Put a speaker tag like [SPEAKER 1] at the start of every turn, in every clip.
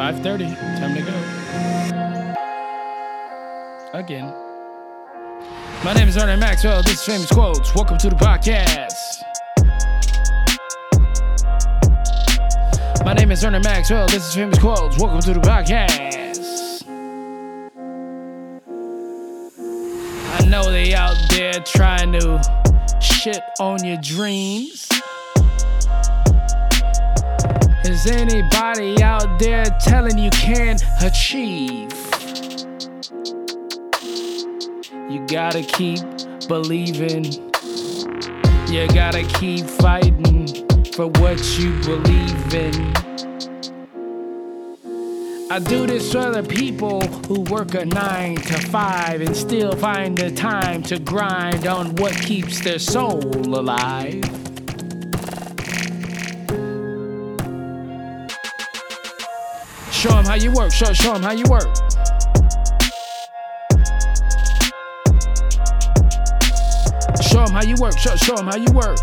[SPEAKER 1] 5:30. Time to go. Again. My name is Ernie Maxwell. This is Famous Quotes. Welcome to the podcast. My name is Ernie Maxwell. This is Famous Quotes. Welcome to the podcast. I know they out there trying to shit on your dreams. Is anybody out there telling you can't achieve? You gotta keep believing. You gotta keep fighting for what you believe in. I do this for the people who work a nine to five and still find the time to grind on what keeps their soul alive. Show them how you work, show, show them how you work. Show them how you work, show, show them how you work.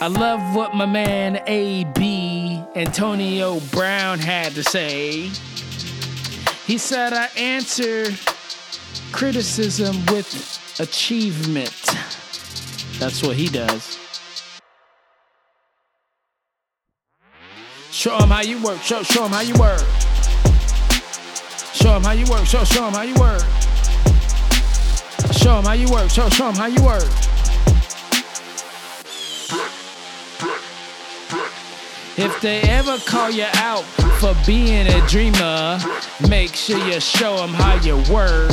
[SPEAKER 1] I love what my man AB Antonio Brown had to say. He said, I answer criticism with achievement. That's what he does. Show him how you work. Show, show him how you work. Show him how you work. Show, show him how you work. Show him how you work. Show, show him how you work. If they ever call you out for being a dreamer, make sure you show them how you work.